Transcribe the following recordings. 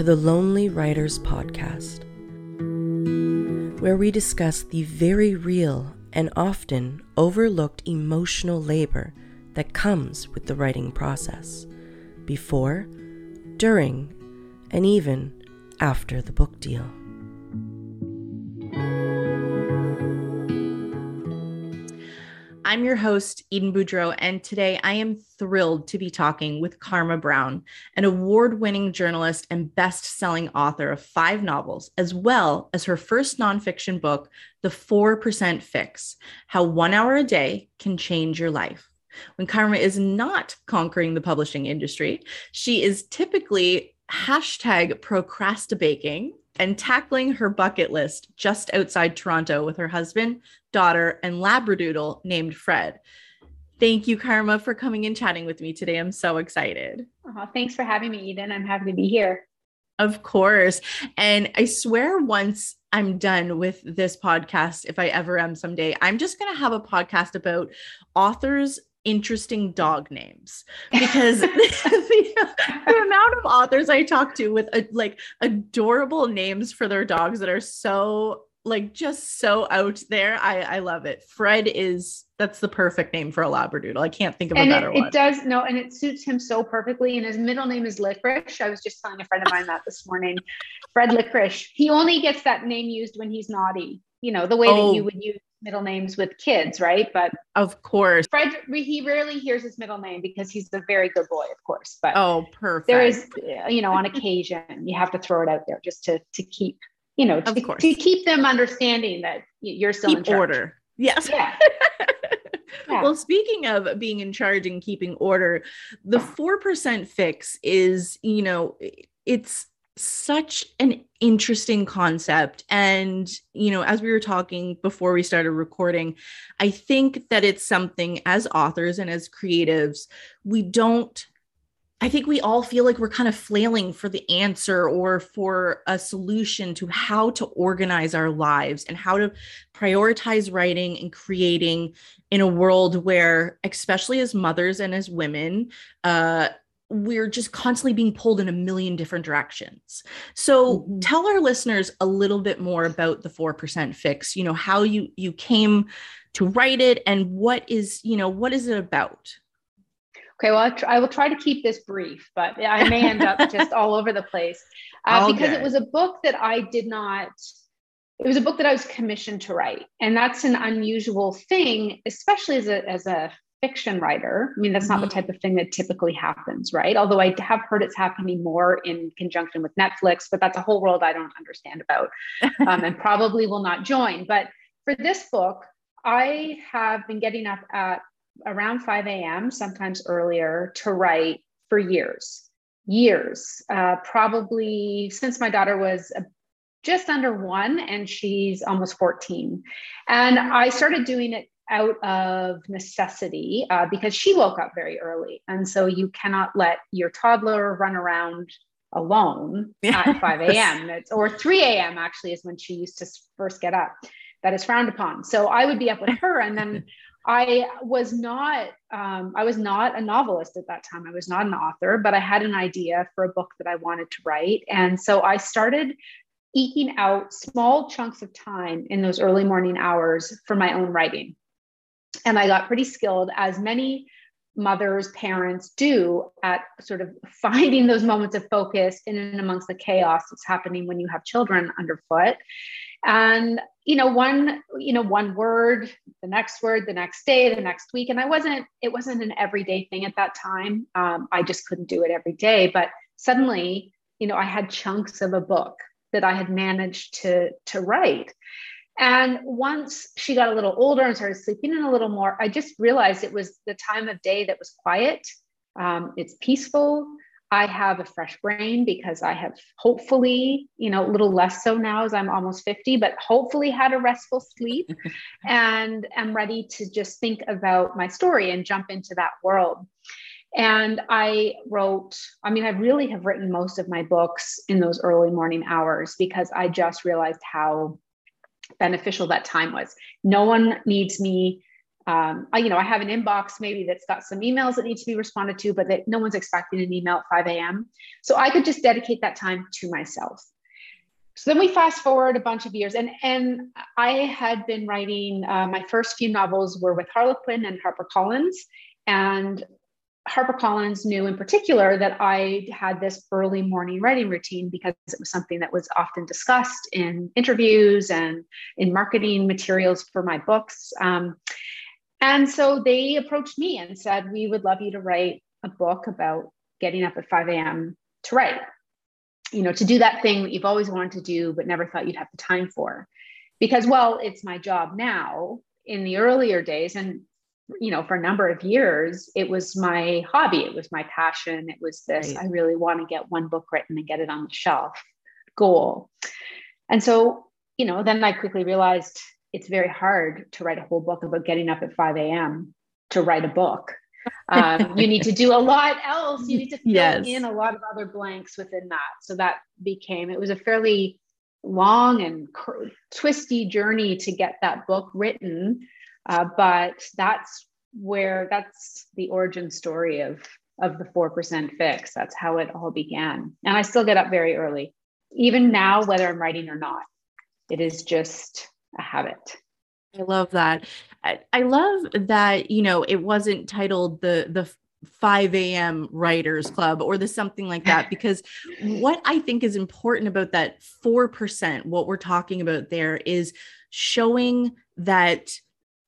to the Lonely Writers Podcast, where we discuss the very real and often overlooked emotional labor that comes with the writing process before, during, and even after the book deal. I'm your host, Eden Boudreau, and today I am thrilled to be talking with Karma Brown, an award winning journalist and best selling author of five novels, as well as her first nonfiction book, The 4% Fix How One Hour a Day Can Change Your Life. When Karma is not conquering the publishing industry, she is typically hashtag procrastibaking and tackling her bucket list just outside Toronto with her husband, daughter, and Labradoodle named Fred. Thank you, Karma, for coming and chatting with me today. I'm so excited. Oh, thanks for having me, Eden. I'm happy to be here. Of course. And I swear once I'm done with this podcast, if I ever am someday, I'm just going to have a podcast about authors interesting dog names because the, the, amount of authors I talk to with a, like adorable names for their dogs that are so like just so out there. I I love it. Fred is that's the perfect name for a labradoodle. I can't think of and a better it, one. It does no, and it suits him so perfectly. And his middle name is Licorice. I was just telling a friend of mine that this morning. Fred Licorice. He only gets that name used when he's naughty. You know the way oh. that you oh. would use middle names with kids, right? But of course, Fred he rarely hears his middle name because he's a very good boy, of course. But oh, perfect. There is, you know, on occasion you have to throw it out there just to to keep, you know, to, to keep them understanding that you're still keep in charge. order. Yes. Yeah. Yeah. Well, speaking of being in charge and keeping order, the 4% fix is, you know, it's such an interesting concept and you know as we were talking before we started recording i think that it's something as authors and as creatives we don't I think we all feel like we're kind of flailing for the answer or for a solution to how to organize our lives and how to prioritize writing and creating in a world where, especially as mothers and as women, uh, we're just constantly being pulled in a million different directions. So mm-hmm. tell our listeners a little bit more about the 4% fix, you know, how you you came to write it and what is, you know, what is it about? Okay, well, I, tr- I will try to keep this brief, but I may end up just all over the place uh, because it was a book that I did not it was a book that I was commissioned to write. And that's an unusual thing, especially as a, as a fiction writer. I mean, that's not the mm-hmm. type of thing that typically happens, right? Although I have heard it's happening more in conjunction with Netflix, but that's a whole world I don't understand about um, and probably will not join. But for this book, I have been getting up at around 5 a.m., sometimes earlier, to write for years. Years, uh, probably since my daughter was just under one and she's almost 14. And I started doing it out of necessity uh, because she woke up very early. And so you cannot let your toddler run around alone at 5 a.m. or 3 a.m. actually is when she used to first get up. That is frowned upon. So I would be up with her. And then I was not, um, I was not a novelist at that time. I was not an author, but I had an idea for a book that I wanted to write. And so I started eking out small chunks of time in those early morning hours for my own writing. And I got pretty skilled, as many mothers, parents do at sort of finding those moments of focus in and amongst the chaos that's happening when you have children underfoot. And you know, one, you know, one word, the next word, the next day, the next week. And I wasn't, it wasn't an everyday thing at that time. Um, I just couldn't do it every day. But suddenly, you know, I had chunks of a book that I had managed to to write. And once she got a little older and started sleeping in a little more, I just realized it was the time of day that was quiet. Um, it's peaceful. I have a fresh brain because I have hopefully, you know, a little less so now as I'm almost 50, but hopefully had a restful sleep and am ready to just think about my story and jump into that world. And I wrote, I mean, I really have written most of my books in those early morning hours because I just realized how beneficial that time was. No one needs me um, I, you know, I have an inbox maybe that's got some emails that need to be responded to, but that no one's expecting an email at 5 a.m. So I could just dedicate that time to myself. So then we fast forward a bunch of years, and and I had been writing. Uh, my first few novels were with Harlequin and HarperCollins, and HarperCollins knew in particular that I had this early morning writing routine because it was something that was often discussed in interviews and in marketing materials for my books. Um, and so they approached me and said, We would love you to write a book about getting up at 5 a.m. to write, you know, to do that thing that you've always wanted to do, but never thought you'd have the time for. Because, well, it's my job now. In the earlier days, and you know, for a number of years, it was my hobby, it was my passion, it was this right. I really want to get one book written and get it on the shelf goal. And so, you know, then I quickly realized it's very hard to write a whole book about getting up at 5 a.m. to write a book. Um, you need to do a lot else. You need to fill yes. in a lot of other blanks within that. So that became, it was a fairly long and cr- twisty journey to get that book written. Uh, but that's where, that's the origin story of, of the 4% fix. That's how it all began. And I still get up very early, even now, whether I'm writing or not. It is just a habit. I love that. I, I love that, you know, it wasn't titled the the 5 a.m. writers club or the something like that because what I think is important about that 4%, what we're talking about there is showing that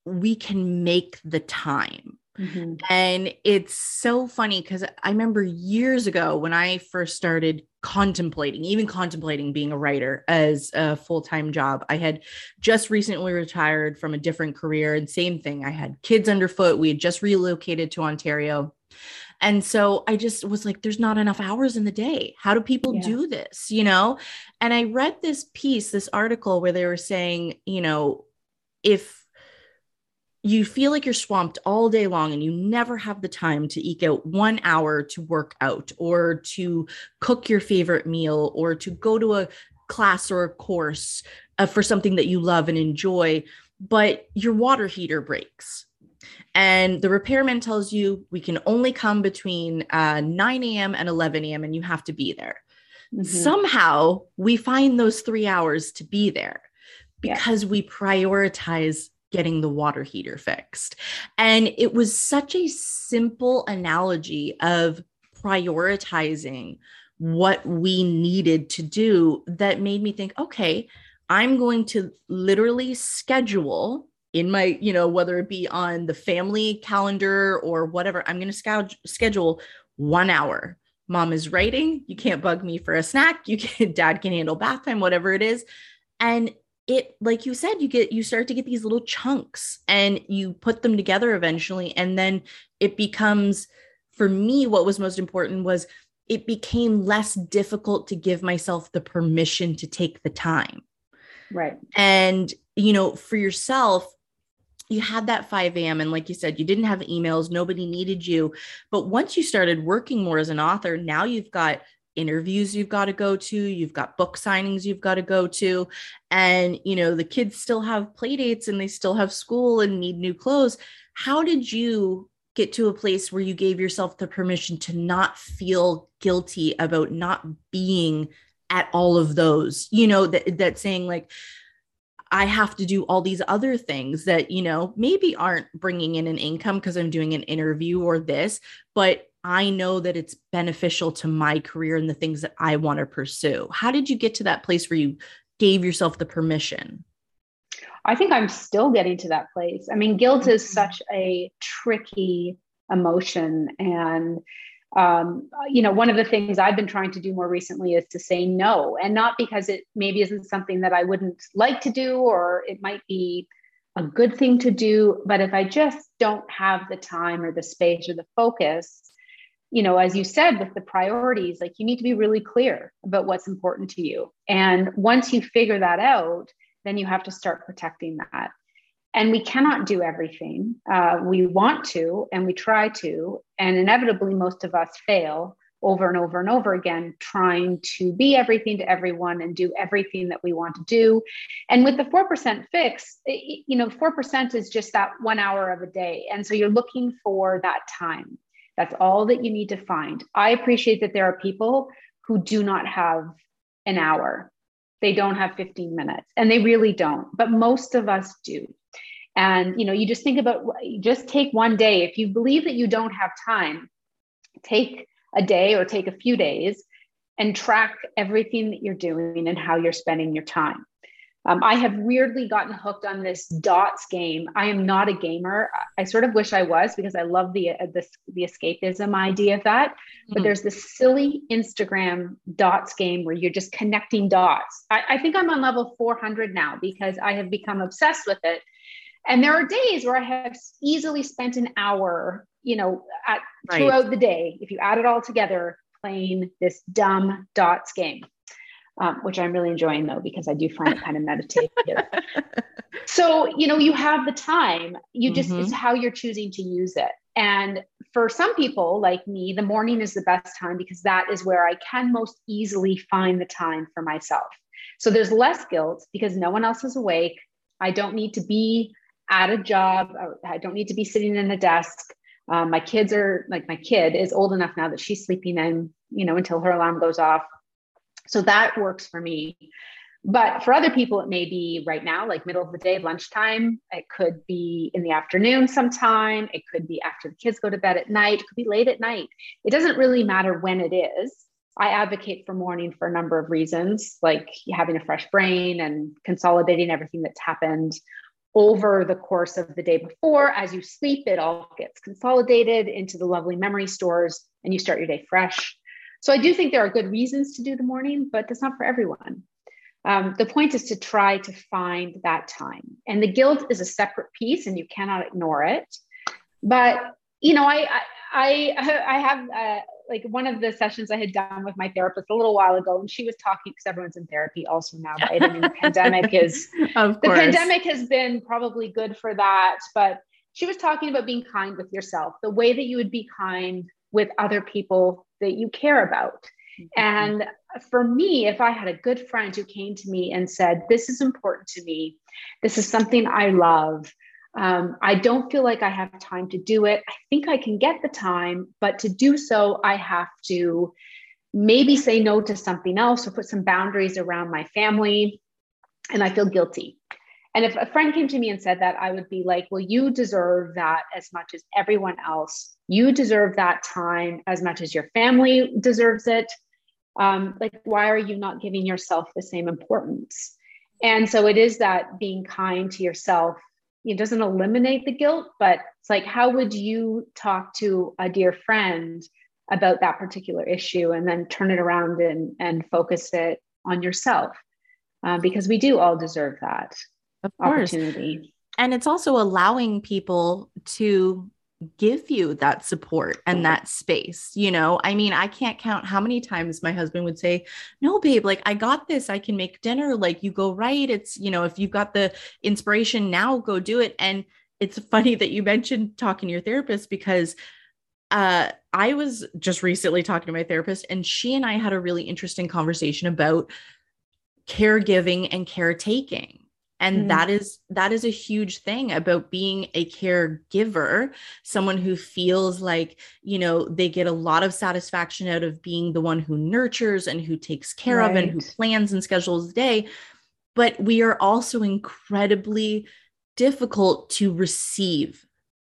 we can make the time. Mm-hmm. And it's so funny because I remember years ago when I first started contemplating, even contemplating being a writer as a full time job. I had just recently retired from a different career, and same thing. I had kids underfoot. We had just relocated to Ontario. And so I just was like, there's not enough hours in the day. How do people yeah. do this? You know? And I read this piece, this article where they were saying, you know, if you feel like you're swamped all day long and you never have the time to eke out one hour to work out or to cook your favorite meal or to go to a class or a course uh, for something that you love and enjoy, but your water heater breaks. And the repairman tells you we can only come between uh, 9 a.m. and 11 a.m. and you have to be there. Mm-hmm. Somehow we find those three hours to be there because yeah. we prioritize getting the water heater fixed. And it was such a simple analogy of prioritizing what we needed to do that made me think, okay, I'm going to literally schedule in my, you know, whether it be on the family calendar or whatever, I'm going to schedule one hour. Mom is writing. You can't bug me for a snack. You can, dad can handle bath time, whatever it is. And it like you said you get you start to get these little chunks and you put them together eventually. And then it becomes for me what was most important was it became less difficult to give myself the permission to take the time. Right. And you know for yourself you had that 5 a.m. and like you said you didn't have emails nobody needed you. But once you started working more as an author now you've got interviews you've got to go to you've got book signings you've got to go to and you know the kids still have play dates and they still have school and need new clothes. How did you get to a place where you gave yourself the permission to not feel guilty about not being at all of those? You know that that saying like I have to do all these other things that, you know, maybe aren't bringing in an income because I'm doing an interview or this, but I know that it's beneficial to my career and the things that I want to pursue. How did you get to that place where you gave yourself the permission? I think I'm still getting to that place. I mean, guilt is mm-hmm. such a tricky emotion. And, um, you know, one of the things I've been trying to do more recently is to say no, and not because it maybe isn't something that I wouldn't like to do, or it might be a good thing to do. But if I just don't have the time or the space or the focus, you know, as you said, with the priorities, like you need to be really clear about what's important to you. And once you figure that out, then you have to start protecting that. And we cannot do everything. Uh, we want to, and we try to, and inevitably, most of us fail. over and over and over again, trying to be everything to everyone and do everything that we want to do. And with the 4% fix, it, you know, 4% is just that one hour of a day. And so you're looking for that time. That's all that you need to find. I appreciate that there are people who do not have an hour, they don't have 15 minutes, and they really don't, but most of us do. And you know, you just think about just take one day. If you believe that you don't have time, take a day or take a few days and track everything that you're doing and how you're spending your time. Um, I have weirdly gotten hooked on this dots game. I am not a gamer. I sort of wish I was because I love the uh, the, the escapism idea of that. Mm-hmm. But there's this silly Instagram dots game where you're just connecting dots. I, I think I'm on level 400 now because I have become obsessed with it. And there are days where I have easily spent an hour, you know, at, right. throughout the day, if you add it all together, playing this dumb dots game um, which I'm really enjoying though, because I do find it kind of meditative. so, you know, you have the time, you just, mm-hmm. it's how you're choosing to use it. And for some people like me, the morning is the best time because that is where I can most easily find the time for myself. So there's less guilt because no one else is awake. I don't need to be at a job. I don't need to be sitting in a desk. Um, my kids are like my kid is old enough now that she's sleeping in, you know, until her alarm goes off. So that works for me. But for other people, it may be right now, like middle of the day, lunchtime. It could be in the afternoon sometime. It could be after the kids go to bed at night. It could be late at night. It doesn't really matter when it is. I advocate for morning for a number of reasons, like having a fresh brain and consolidating everything that's happened over the course of the day before. As you sleep, it all gets consolidated into the lovely memory stores and you start your day fresh. So I do think there are good reasons to do the morning, but that's not for everyone. Um, the point is to try to find that time. And the guilt is a separate piece and you cannot ignore it. But, you know, I, I, I, I have uh, like one of the sessions I had done with my therapist a little while ago, and she was talking because everyone's in therapy also now, right? I mean, the pandemic is, of the pandemic has been probably good for that. But she was talking about being kind with yourself, the way that you would be kind with other people that you care about. Mm-hmm. And for me, if I had a good friend who came to me and said, This is important to me, this is something I love. Um, I don't feel like I have time to do it. I think I can get the time, but to do so, I have to maybe say no to something else or put some boundaries around my family. And I feel guilty. And if a friend came to me and said that, I would be like, well, you deserve that as much as everyone else. You deserve that time as much as your family deserves it. Um, like, why are you not giving yourself the same importance? And so it is that being kind to yourself. It doesn't eliminate the guilt, but it's like, how would you talk to a dear friend about that particular issue and then turn it around and, and focus it on yourself? Uh, because we do all deserve that of course. opportunity. And it's also allowing people to give you that support and that space. You know, I mean, I can't count how many times my husband would say, No, babe, like I got this. I can make dinner. Like you go right. It's, you know, if you've got the inspiration now, go do it. And it's funny that you mentioned talking to your therapist because uh, I was just recently talking to my therapist, and she and I had a really interesting conversation about caregiving and caretaking and mm-hmm. that is that is a huge thing about being a caregiver someone who feels like you know they get a lot of satisfaction out of being the one who nurtures and who takes care right. of and who plans and schedules the day but we are also incredibly difficult to receive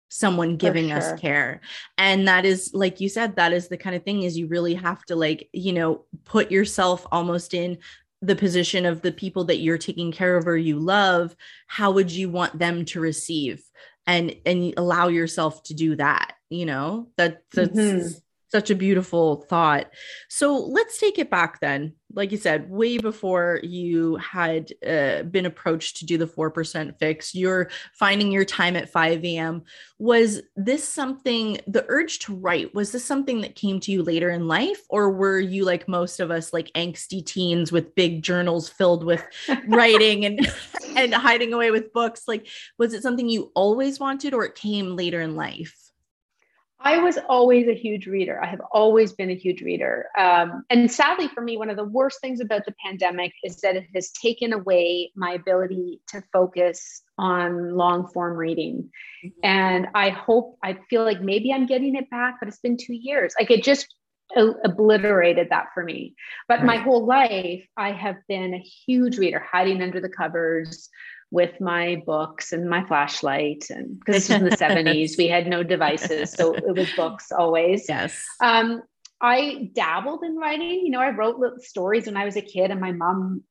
someone giving sure. us care and that is like you said that is the kind of thing is you really have to like you know put yourself almost in the position of the people that you're taking care of or you love how would you want them to receive and and allow yourself to do that you know? That that's mm-hmm such a beautiful thought. So let's take it back then. Like you said, way before you had uh, been approached to do the 4% fix, you're finding your time at 5 a.m. Was this something, the urge to write, was this something that came to you later in life? Or were you like most of us, like angsty teens with big journals filled with writing and, and hiding away with books? Like, was it something you always wanted or it came later in life? I was always a huge reader. I have always been a huge reader. Um, and sadly, for me, one of the worst things about the pandemic is that it has taken away my ability to focus on long form reading. Mm-hmm. And I hope, I feel like maybe I'm getting it back, but it's been two years. Like it just obliterated that for me. But my whole life, I have been a huge reader, hiding under the covers with my books and my flashlight. And because this was in the 70s, we had no devices. So it was books always. Yes. Um, I dabbled in writing. You know, I wrote little stories when I was a kid, and my mom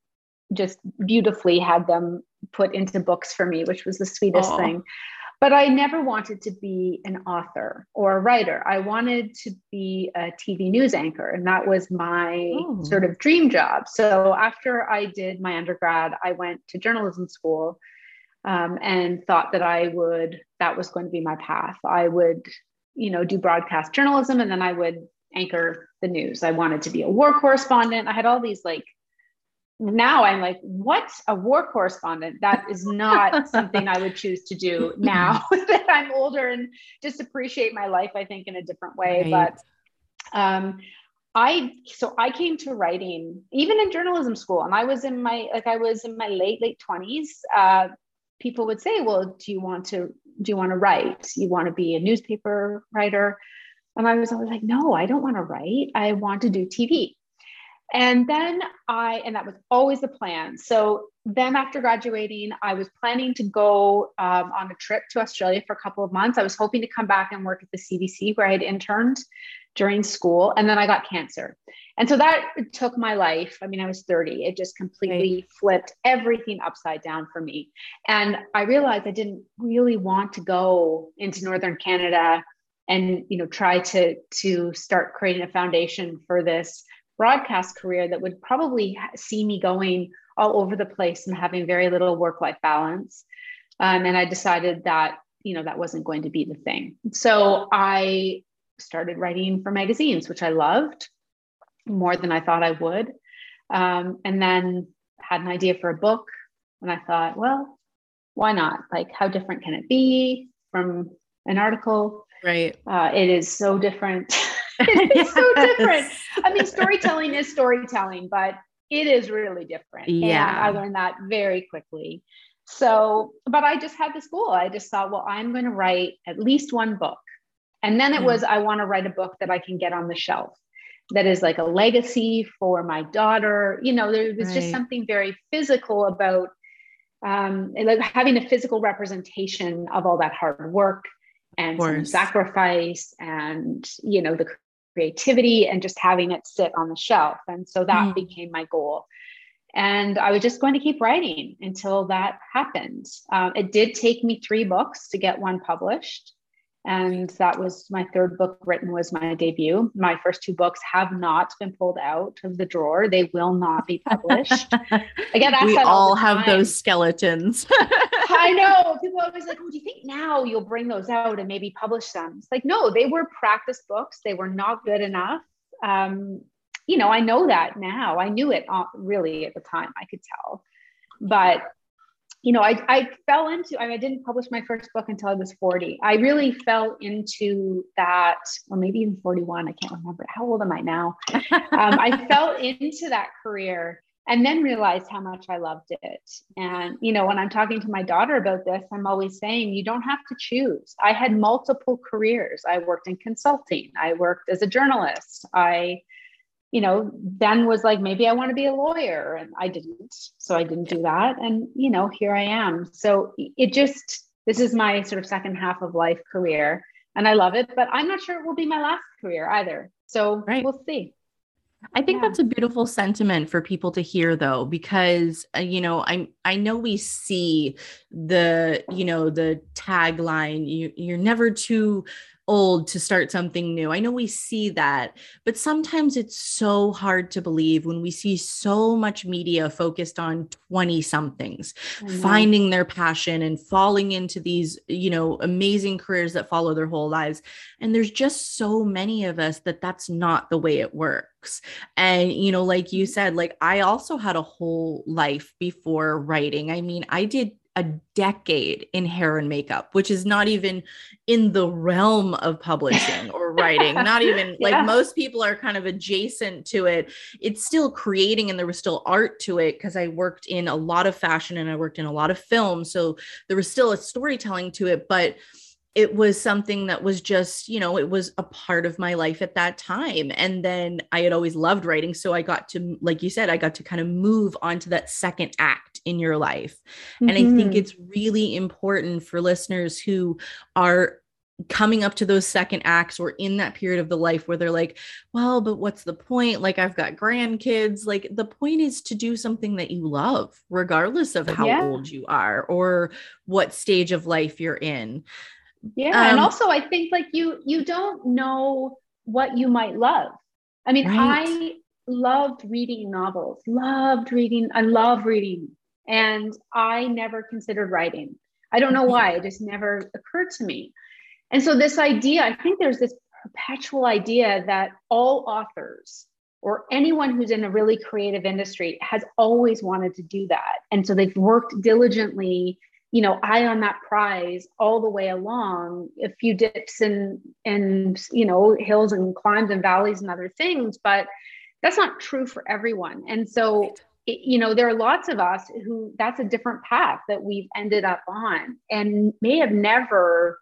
just beautifully had them put into books for me, which was the sweetest Aww. thing. But I never wanted to be an author or a writer. I wanted to be a TV news anchor, and that was my oh. sort of dream job. So after I did my undergrad, I went to journalism school um, and thought that I would, that was going to be my path. I would, you know, do broadcast journalism and then I would anchor the news. I wanted to be a war correspondent. I had all these like now I'm like, what's a war correspondent? That is not something I would choose to do now that I'm older and just appreciate my life, I think, in a different way. Right. But um, I so I came to writing even in journalism school, and I was in my like I was in my late late twenties. Uh, people would say, "Well, do you want to do you want to write? You want to be a newspaper writer?" And I was always like, "No, I don't want to write. I want to do TV." And then I, and that was always the plan. So then after graduating, I was planning to go um, on a trip to Australia for a couple of months. I was hoping to come back and work at the CBC where I had interned during school. And then I got cancer. And so that took my life. I mean, I was 30. It just completely right. flipped everything upside down for me. And I realized I didn't really want to go into Northern Canada and, you know, try to, to start creating a foundation for this broadcast career that would probably see me going all over the place and having very little work life balance. Um, and I decided that, you know, that wasn't going to be the thing. So I started writing for magazines, which I loved more than I thought I would. Um, and then had an idea for a book. And I thought, well, why not? Like, how different can it be from an article? Right. Uh, it is so different. it's so different. I mean, storytelling is storytelling, but it is really different. Yeah. And I learned that very quickly. So, but I just had this goal. I just thought, well, I'm going to write at least one book. And then it mm. was, I want to write a book that I can get on the shelf that is like a legacy for my daughter. You know, there was right. just something very physical about um, like having a physical representation of all that hard work and sacrifice and you know the creativity and just having it sit on the shelf. And so that mm. became my goal. And I was just going to keep writing until that happened. Um, it did take me three books to get one published and that was my third book written was my debut. My first two books have not been pulled out of the drawer. They will not be published. Again we all, all have those skeletons. I know. People are always like oh do you think now you'll bring those out and maybe publish them it's like no they were practice books. They were not good enough. Um, you know i know that now. I knew it uh, really at the time i could tell. But you know, I, I fell into, I, mean, I didn't publish my first book until I was 40. I really fell into that, or maybe even 41. I can't remember. How old am I now? um, I fell into that career and then realized how much I loved it. And, you know, when I'm talking to my daughter about this, I'm always saying, you don't have to choose. I had multiple careers. I worked in consulting, I worked as a journalist. I, you know, then was like, maybe I want to be a lawyer. And I didn't. So I didn't do that. And, you know, here I am. So it just, this is my sort of second half of life career. And I love it, but I'm not sure it will be my last career either. So right. we'll see. I think yeah. that's a beautiful sentiment for people to hear though because uh, you know I I know we see the you know the tagline you you're never too old to start something new. I know we see that, but sometimes it's so hard to believe when we see so much media focused on 20 somethings finding their passion and falling into these, you know, amazing careers that follow their whole lives. And there's just so many of us that that's not the way it works. And, you know, like you mm-hmm. said, like I also had a whole life before writing. I mean, I did a decade in hair and makeup, which is not even in the realm of publishing or writing, not even yeah. like most people are kind of adjacent to it. It's still creating and there was still art to it because I worked in a lot of fashion and I worked in a lot of film. So there was still a storytelling to it, but it was something that was just, you know, it was a part of my life at that time. And then I had always loved writing. So I got to, like you said, I got to kind of move on to that second act in your life. Mm-hmm. And I think mm-hmm. it's really important for listeners who are coming up to those second acts or in that period of the life where they're like, well, but what's the point? Like, I've got grandkids. Like, the point is to do something that you love, regardless of how yeah. old you are or what stage of life you're in yeah um, and also i think like you you don't know what you might love i mean right. i loved reading novels loved reading i love reading and i never considered writing. I don't know mm-hmm. why it just never occurred to me. And so this idea i think there's this perpetual idea that all authors or anyone who's in a really creative industry has always wanted to do that. And so they've worked diligently you know eye on that prize all the way along a few dips and and you know hills and climbs and valleys and other things but that's not true for everyone. And so it, you know there are lots of us who that's a different path that we've ended up on and may have never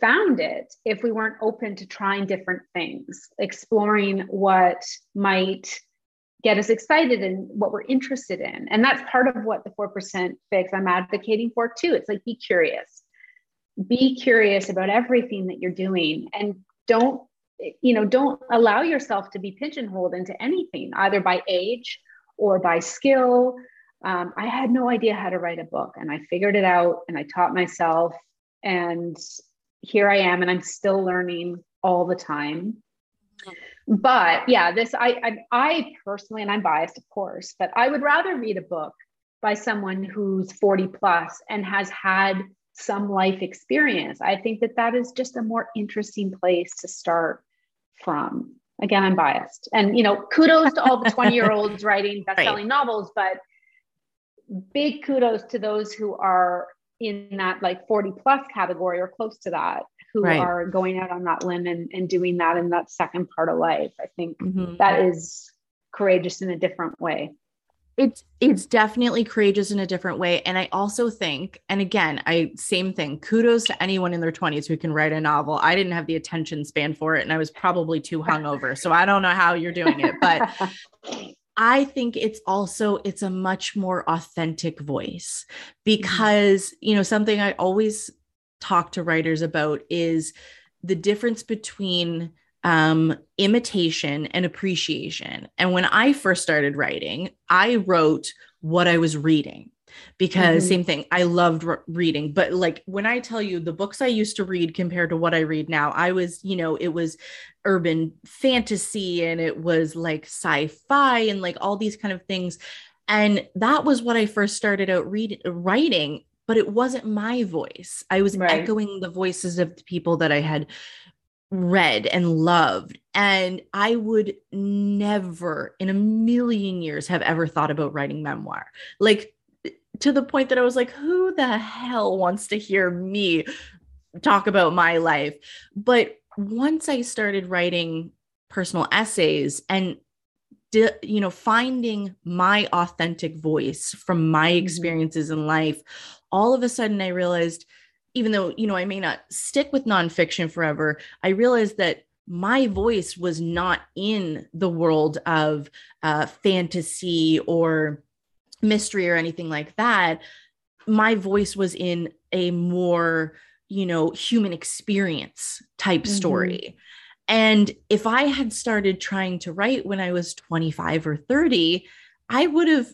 found it if we weren't open to trying different things exploring what might get us excited and what we're interested in. And that's part of what the 4% fix I'm advocating for too. It's like be curious. Be curious about everything that you're doing and don't you know don't allow yourself to be pigeonholed into anything either by age or by skill um, i had no idea how to write a book and i figured it out and i taught myself and here i am and i'm still learning all the time but yeah, this I, I I personally, and I'm biased, of course, but I would rather read a book by someone who's 40 plus and has had some life experience. I think that that is just a more interesting place to start from. Again, I'm biased, and you know, kudos to all the 20 year olds writing best-selling right. novels, but big kudos to those who are in that like 40 plus category or close to that who right. are going out on that limb and, and doing that in that second part of life. I think mm-hmm. that is courageous in a different way. It's it's definitely courageous in a different way. And I also think, and again, I same thing. Kudos to anyone in their 20s who can write a novel. I didn't have the attention span for it and I was probably too hungover. so I don't know how you're doing it, but I think it's also it's a much more authentic voice mm-hmm. because, you know, something I always talk to writers about is the difference between um, imitation and appreciation. And when I first started writing, I wrote what I was reading because mm-hmm. same thing i loved re- reading but like when i tell you the books i used to read compared to what i read now i was you know it was urban fantasy and it was like sci-fi and like all these kind of things and that was what i first started out reading writing but it wasn't my voice. I was right. echoing the voices of the people that I had read and loved. And I would never in a million years have ever thought about writing memoir. Like to the point that I was like, who the hell wants to hear me talk about my life? But once I started writing personal essays and you know finding my authentic voice from my mm-hmm. experiences in life all of a sudden I realized, even though, you know, I may not stick with nonfiction forever, I realized that my voice was not in the world of uh, fantasy or mystery or anything like that. My voice was in a more, you know, human experience type mm-hmm. story. And if I had started trying to write when I was 25 or 30, I would have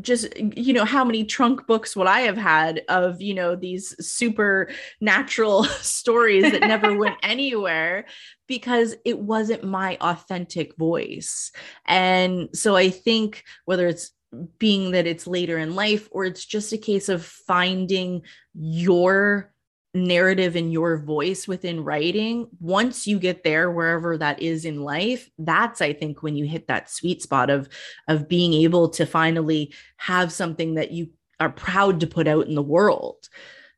just you know how many trunk books would i have had of you know these supernatural stories that never went anywhere because it wasn't my authentic voice. And so i think whether it's being that it's later in life or it's just a case of finding your narrative in your voice within writing once you get there wherever that is in life that's i think when you hit that sweet spot of of being able to finally have something that you are proud to put out in the world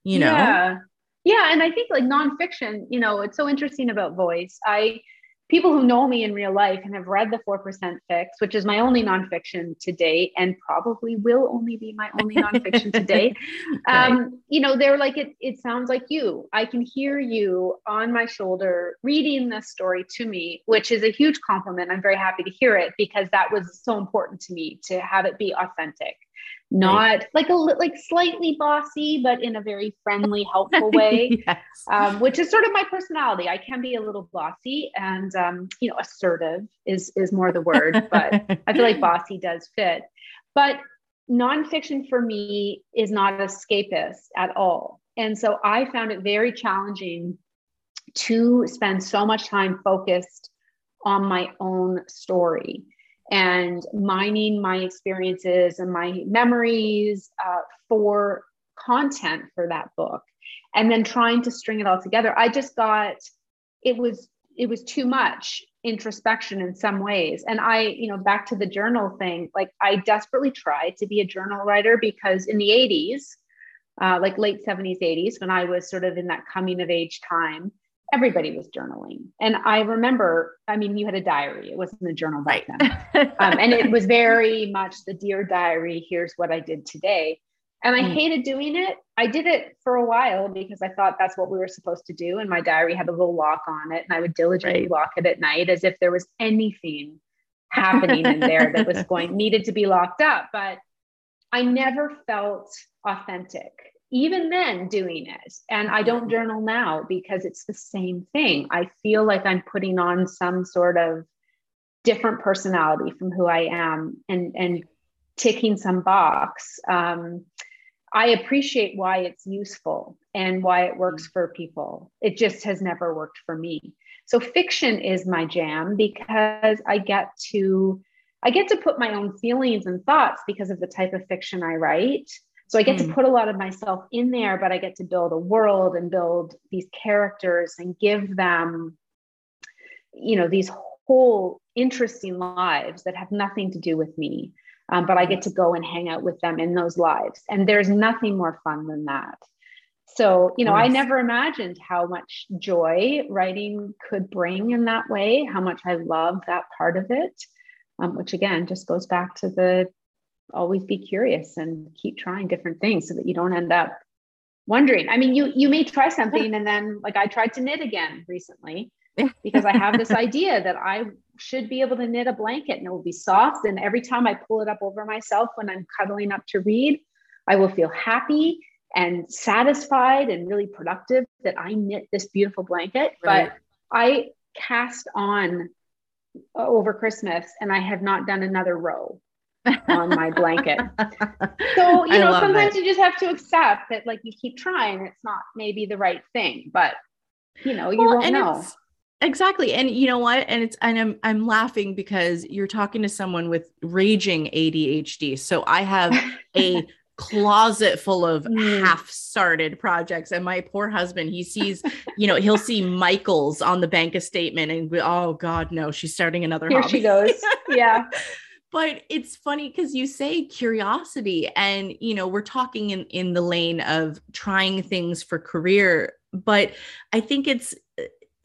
you know? Yeah. Yeah and i think like nonfiction you know it's so interesting about voice. I people who know me in real life and have read the 4% fix, which is my only nonfiction to date and probably will only be my only nonfiction to date. Um, you know, they're like, it, it sounds like you. I can hear you on my shoulder reading this story to me, which is a huge compliment. I'm very happy to hear it because that was so important to me to have it be authentic not right. like a like slightly bossy but in a very friendly helpful way. Yes. um, which is sort of my personality. I can be a little bossy and um, you know assertive is is more the word but i feel like bossy does fit. But nonfiction for me is not escapist at all. And so i found it very challenging to spend so much time focused on my own story and mining my experiences and my memories uh, for content for that book and then trying to string it all together. I just got it was it was too much introspection in some ways. And i you know back to the journal thing like i desperately tried to be a journal writer because in the 80s uh, like late 70s 80s when i was sort of in that coming of age time everybody was journaling. And I remember, I mean, you had a diary, it wasn't a journal back then. um, and it was very much the Dear Diary, here's what I did today. And I mm. hated doing it. I did it for a while because I thought that's what we were supposed to do. And my diary had a little lock on it. And I would diligently right. lock it at night as if there was anything happening in there that was going needed to be locked up. But I never felt authentic even then doing it. And I don't journal now because it's the same thing. I feel like I'm putting on some sort of different personality from who I am and, and ticking some box. Um, I appreciate why it's useful and why it works for people. It just has never worked for me. So fiction is my jam because I get to I get to put my own feelings and thoughts because of the type of fiction I write. So I get mm. to hmm. put a lot of myself in there, but I get to build a world and build these characters and give them, you know, these whole interesting lives that have nothing to do with me. Um, but I get to go and hang out with them in those lives. And there's nothing more fun than that. So, you know, yes. I never imagined how much joy writing could bring in that way, how much I love that part of it, um, which again just goes back to the always be curious and keep trying different things so that you don't end up wondering. I mean, you you may try something and then like I tried to knit again recently because I have this idea that I should be able to knit a blanket and it will be soft and every time I pull it up over myself when I'm cuddling up to read, I will feel happy and satisfied and really productive that I knit this beautiful blanket. Right. But I cast on over Christmas and I have not done another row on my blanket. So, you know, sometimes you just have to accept that like you keep trying, it's not maybe the right thing, but you know, you well, won't know. Exactly. And you know what? And it's and I'm I'm laughing because you're talking to someone with raging ADHD. So I have a closet full of mm. half started projects and my poor husband he sees you know he'll see michael's on the bank statement and we, oh god no she's starting another here hobby. she goes yeah but it's funny because you say curiosity and you know we're talking in in the lane of trying things for career but i think it's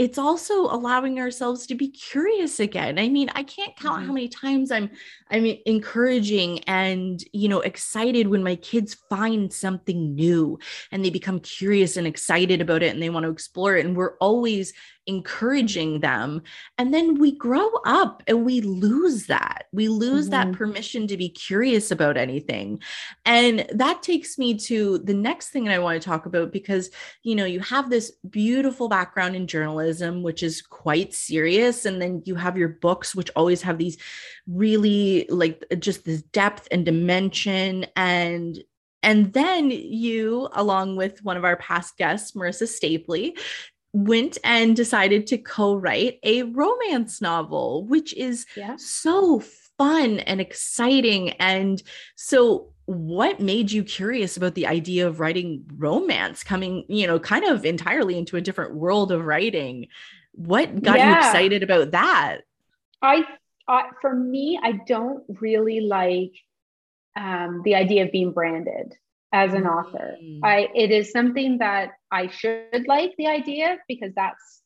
it's also allowing ourselves to be curious again. I mean, I can't count mm-hmm. how many times I'm I'm encouraging and, you know, excited when my kids find something new and they become curious and excited about it and they want to explore it and we're always encouraging them. And then we grow up and we lose that. We lose mm-hmm. that permission to be curious about anything. And that takes me to the next thing that I want to talk about because, you know, you have this beautiful background in journalism, which is quite serious. And then you have your books, which always have these really like just this depth and dimension and and then you, along with one of our past guests, Marissa Stapley, went and decided to co-write a romance novel which is yeah. so fun and exciting and so what made you curious about the idea of writing romance coming you know kind of entirely into a different world of writing what got yeah. you excited about that I, I for me i don't really like um, the idea of being branded as an author. Mm. I it is something that I should like the idea because that's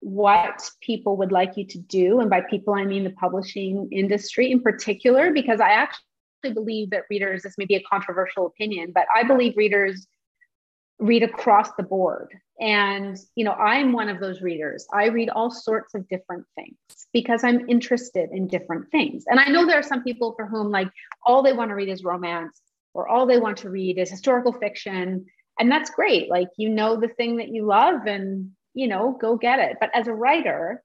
what people would like you to do. And by people, I mean the publishing industry in particular, because I actually believe that readers, this may be a controversial opinion, but I believe readers read across the board. And, you know, I'm one of those readers. I read all sorts of different things because I'm interested in different things. And I know there are some people for whom, like, all they want to read is romance or all they want to read is historical fiction. And that's great. Like, you know, the thing that you love and, you know, go get it. But as a writer,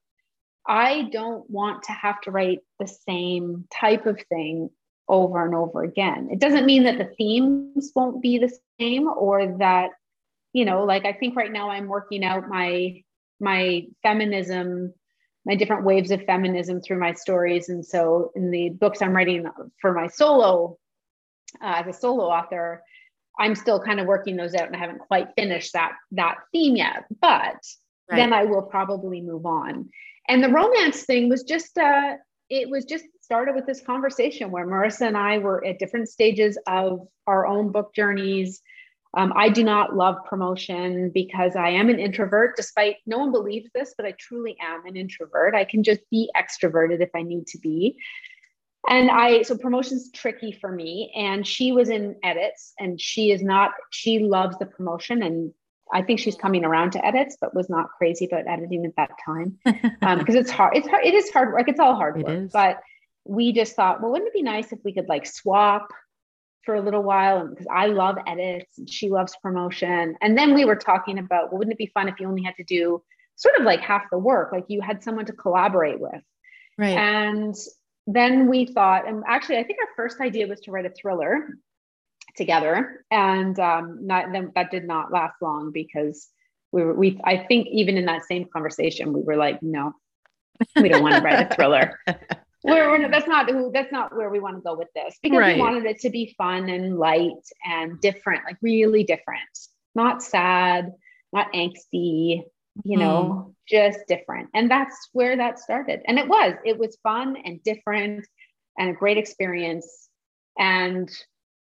I don't want to have to write the same type of thing over and over again. It doesn't mean that the themes won't be the same or that you know like i think right now i'm working out my my feminism my different waves of feminism through my stories and so in the books i'm writing for my solo uh, as a solo author i'm still kind of working those out and i haven't quite finished that that theme yet but right. then i will probably move on and the romance thing was just uh it was just started with this conversation where marissa and i were at different stages of our own book journeys um, I do not love promotion because I am an introvert, despite no one believes this, but I truly am an introvert. I can just be extroverted if I need to be. And I, so promotion's tricky for me. And she was in edits and she is not, she loves the promotion. And I think she's coming around to edits, but was not crazy about editing at that time. Um, because it's hard, it's hard, it is hard work. It's all hard work. But we just thought, well, wouldn't it be nice if we could like swap for a little while because I love edits and she loves promotion. And then we were talking about, well, wouldn't it be fun if you only had to do sort of like half the work, like you had someone to collaborate with. Right. And then we thought, and actually, I think our first idea was to write a thriller together, and um, not then that did not last long because we were we. I think even in that same conversation, we were like, no, we don't want to write a thriller. we're, we're, that's not who that's not where we want to go with this because right. we wanted it to be fun and light and different like really different not sad not angsty you know mm. just different. And that's where that started. And it was it was fun and different and a great experience. And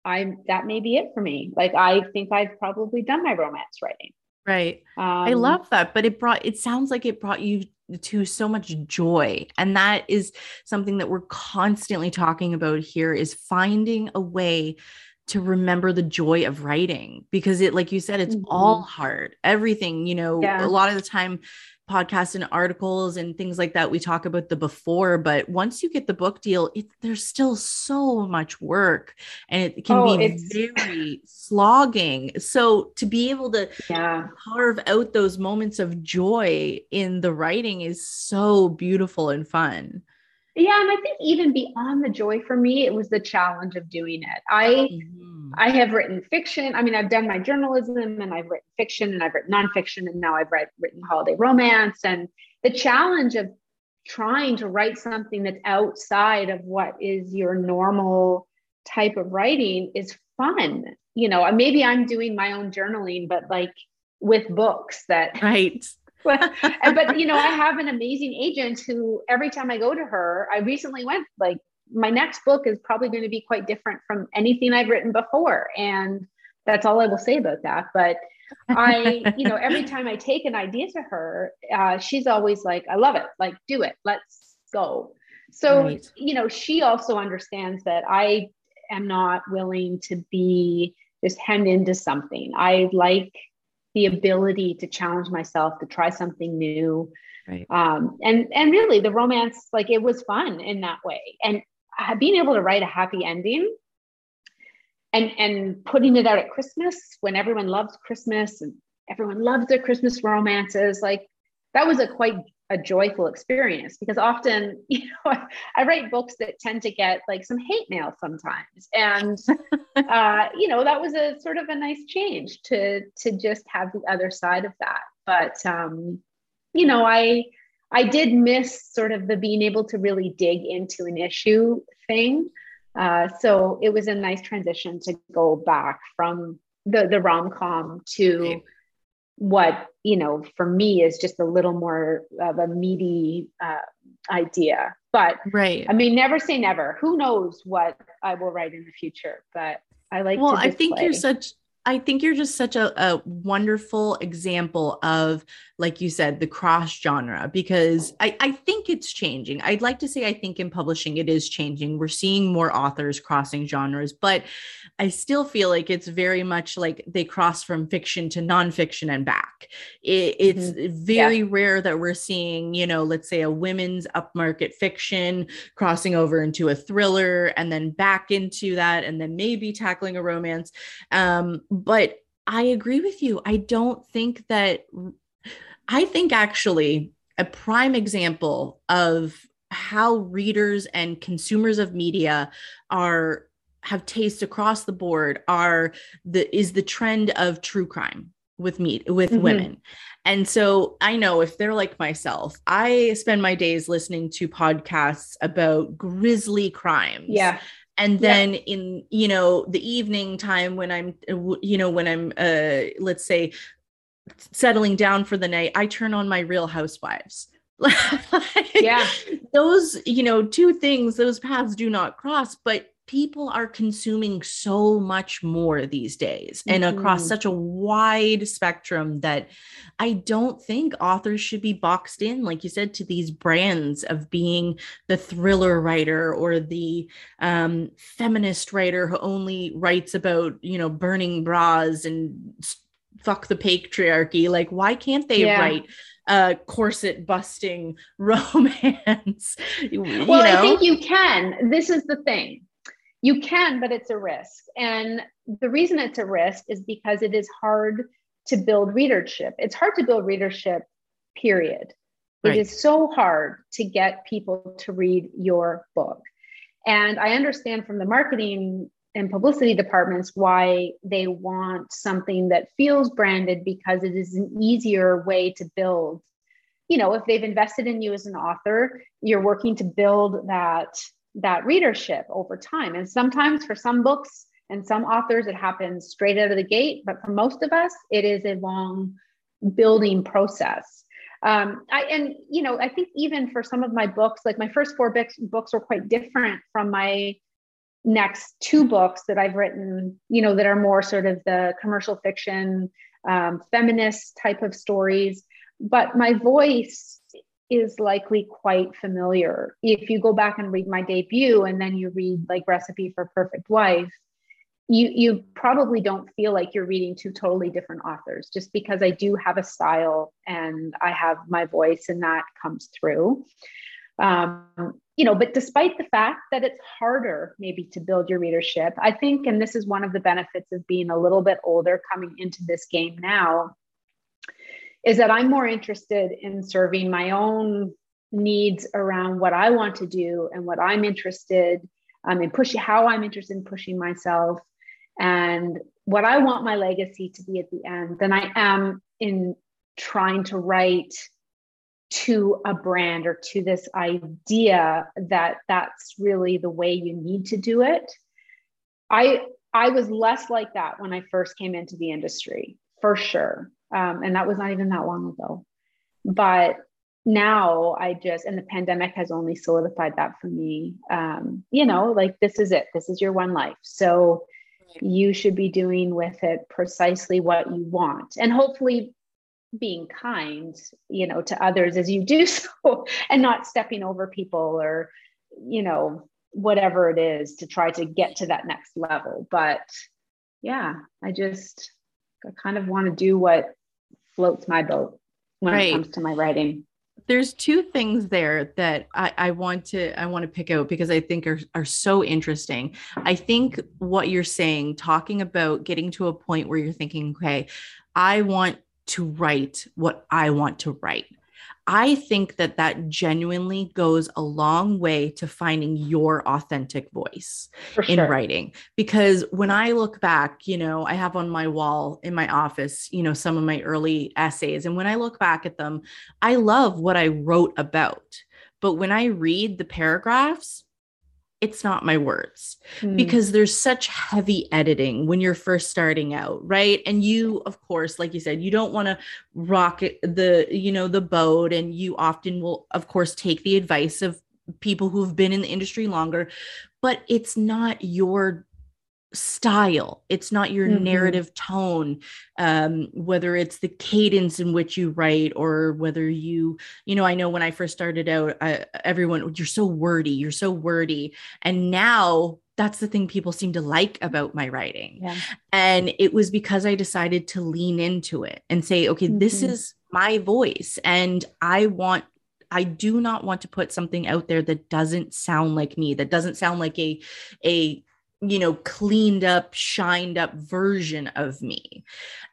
i that may be it for me. Like i think i've probably done my romance writing. Right. Um, i love that but it brought it sounds like it brought you to so much joy. And that is something that we're constantly talking about here is finding a way to remember the joy of writing because it like you said it's mm-hmm. all hard everything you know yeah. a lot of the time podcasts and articles and things like that we talk about the before but once you get the book deal it, there's still so much work and it can oh, be very slogging so to be able to yeah. carve out those moments of joy in the writing is so beautiful and fun yeah and i think even beyond the joy for me it was the challenge of doing it. I mm-hmm. i have written fiction. I mean i've done my journalism and i've written fiction and i've written nonfiction and now i've read, written holiday romance. And the challenge of trying to write something that's outside of what is your normal type of writing is fun. You know maybe i'm doing my own journaling but like with books that right but, but you know, I have an amazing agent who every time I go to her, I recently went like my next book is probably going to be quite different from anything I've written before. And that's all I will say about that. But I, you know, every time I take an idea to her, uh, she's always like, I love it. Like, do it. Let's go. So, right. you know, she also understands that I am not willing to be just hemmed into something. I like the ability to challenge myself to try something new right. um, and and really the romance like it was fun in that way and being able to write a happy ending and and putting it out at christmas when everyone loves christmas and everyone loves their christmas romances like that was a quite a joyful experience because often you know I, write books that tend to get like some hate mail sometimes. And uh, you know that was a sort of a nice change to to just have the other side of that. But um you know i i did miss sort of the being able to really dig into an issue thing. Uh, so it was a nice transition to go back from the the rom-com to what you know for me is just a little more of a meaty uh, idea. But right. I mean never say never. Who knows what i will write in the future but i like well i think you're such I think you're just such a, a, wonderful example of, like you said, the cross genre, because I, I think it's changing. I'd like to say I think in publishing it is changing. We're seeing more authors crossing genres, but I still feel like it's very much like they cross from fiction to nonfiction and back. It, it's mm-hmm. very yeah. rare that we're seeing, you know, let's say a women's upmarket fiction crossing over into a thriller and then back into that, and then maybe tackling a romance. Um, but I agree with you. I don't think that, I think actually a prime example of how readers and consumers of media are have taste across the board are the is the trend of true crime with me with mm-hmm. women and so i know if they're like myself i spend my days listening to podcasts about grisly crimes yeah and then yeah. in you know the evening time when i'm you know when i'm uh let's say settling down for the night i turn on my real housewives like, yeah those you know two things those paths do not cross but people are consuming so much more these days and mm-hmm. across such a wide spectrum that I don't think authors should be boxed in, like you said, to these brands of being the thriller writer or the um, feminist writer who only writes about, you know, burning bras and fuck the patriarchy. Like, why can't they yeah. write? a corset busting romance. well, know? I think you can. This is the thing. You can, but it's a risk. And the reason it's a risk is because it is hard to build readership. It's hard to build readership, period. Right. It is so hard to get people to read your book. And I understand from the marketing and publicity departments why they want something that feels branded because it is an easier way to build. You know, if they've invested in you as an author, you're working to build that that readership over time. And sometimes for some books and some authors, it happens straight out of the gate. But for most of us, it is a long building process. Um, I, and you know, I think even for some of my books, like my first four books, books were quite different from my next two books that I've written. You know, that are more sort of the commercial fiction, um, feminist type of stories. But my voice is likely quite familiar. If you go back and read my debut and then you read like Recipe for Perfect Wife, you you probably don't feel like you're reading two totally different authors just because I do have a style and I have my voice and that comes through. Um, you know, but despite the fact that it's harder maybe to build your readership, I think, and this is one of the benefits of being a little bit older coming into this game now, is that I'm more interested in serving my own needs around what I want to do and what I'm interested um, in pushing, how I'm interested in pushing myself and what I want my legacy to be at the end than I am in trying to write to a brand or to this idea that that's really the way you need to do it. I I was less like that when I first came into the industry, for sure. Um, and that was not even that long ago. But now I just, and the pandemic has only solidified that for me. Um, you know, like this is it, this is your one life. So you should be doing with it precisely what you want. And hopefully, being kind, you know, to others as you do so, and not stepping over people or, you know, whatever it is to try to get to that next level. But yeah, I just I kind of want to do what floats my boat when right. it comes to my writing there's two things there that I, I, want to I want to pick out because I think are, are so interesting. I think what you're saying, talking about getting to a point where you're thinking, okay, I want to write what I want to write. I think that that genuinely goes a long way to finding your authentic voice sure. in writing. Because when I look back, you know, I have on my wall in my office, you know, some of my early essays. And when I look back at them, I love what I wrote about. But when I read the paragraphs, it's not my words mm. because there's such heavy editing when you're first starting out right and you of course like you said you don't want to rock the you know the boat and you often will of course take the advice of people who've been in the industry longer but it's not your style it's not your mm-hmm. narrative tone um whether it's the cadence in which you write or whether you you know i know when i first started out I, everyone you're so wordy you're so wordy and now that's the thing people seem to like about my writing yeah. and it was because i decided to lean into it and say okay mm-hmm. this is my voice and i want I do not want to put something out there that doesn't sound like me, that doesn't sound like a a you know cleaned up shined up version of me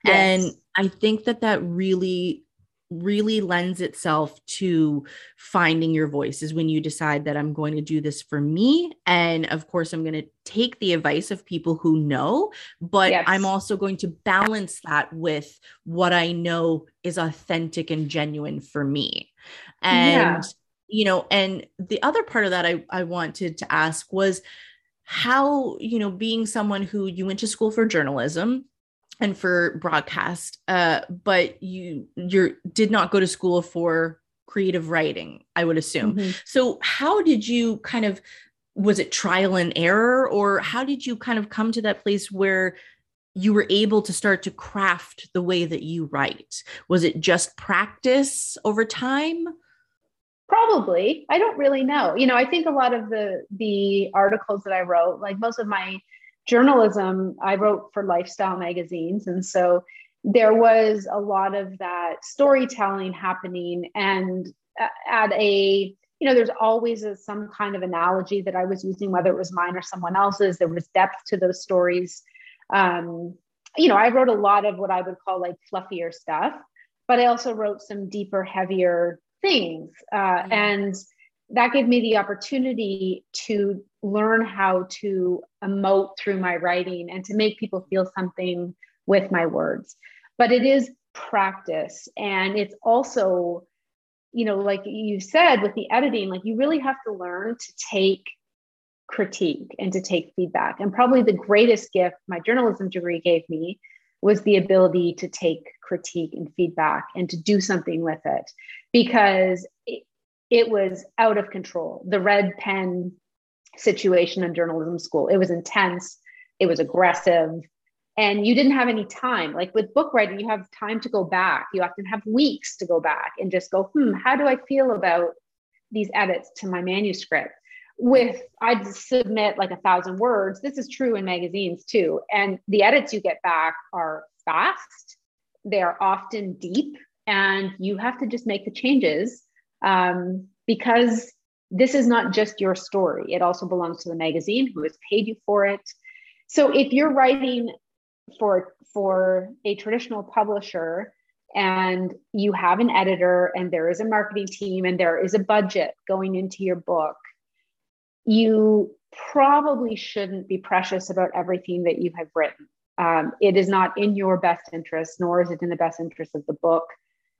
yes. and i think that that really really lends itself to finding your voice is when you decide that i'm going to do this for me and of course i'm going to take the advice of people who know but yes. i'm also going to balance that with what i know is authentic and genuine for me and yeah. you know and the other part of that i i wanted to ask was how you know being someone who you went to school for journalism and for broadcast uh, but you you did not go to school for creative writing i would assume. Mm-hmm. so how did you kind of was it trial and error or how did you kind of come to that place where you were able to start to craft the way that you write? Was it just practice over time Probably. I don't really know. You know, I think a lot of the the articles that I wrote, like most of my journalism, I wrote for lifestyle magazines and so there was a lot of that storytelling happening and at a you know there's always a, some kind of analogy that i was using whether it was mine or someone else's there was depth to those stories um, you know i wrote a lot of what i would call like fluffier stuff but i also wrote some deeper heavier things. Uh, and that gave me the opportunity to learn how to emote through my writing and to make people feel something with my words. But it is practice. And it's also, you know, like you said with the editing, like you really have to learn to take critique and to take feedback. And probably the greatest gift my journalism degree gave me was the ability to take critique and feedback and to do something with it because it, it was out of control. The red pen situation in journalism school, it was intense, it was aggressive, and you didn't have any time. Like with book writing, you have time to go back. You often have weeks to go back and just go, hmm, how do I feel about these edits to my manuscript? with I'd submit like a thousand words. This is true in magazines too. And the edits you get back are fast, they're often deep, and you have to just make the changes um, because this is not just your story. It also belongs to the magazine who has paid you for it. So if you're writing for for a traditional publisher and you have an editor and there is a marketing team and there is a budget going into your book you probably shouldn't be precious about everything that you have written. Um, it is not in your best interest, nor is it in the best interest of the book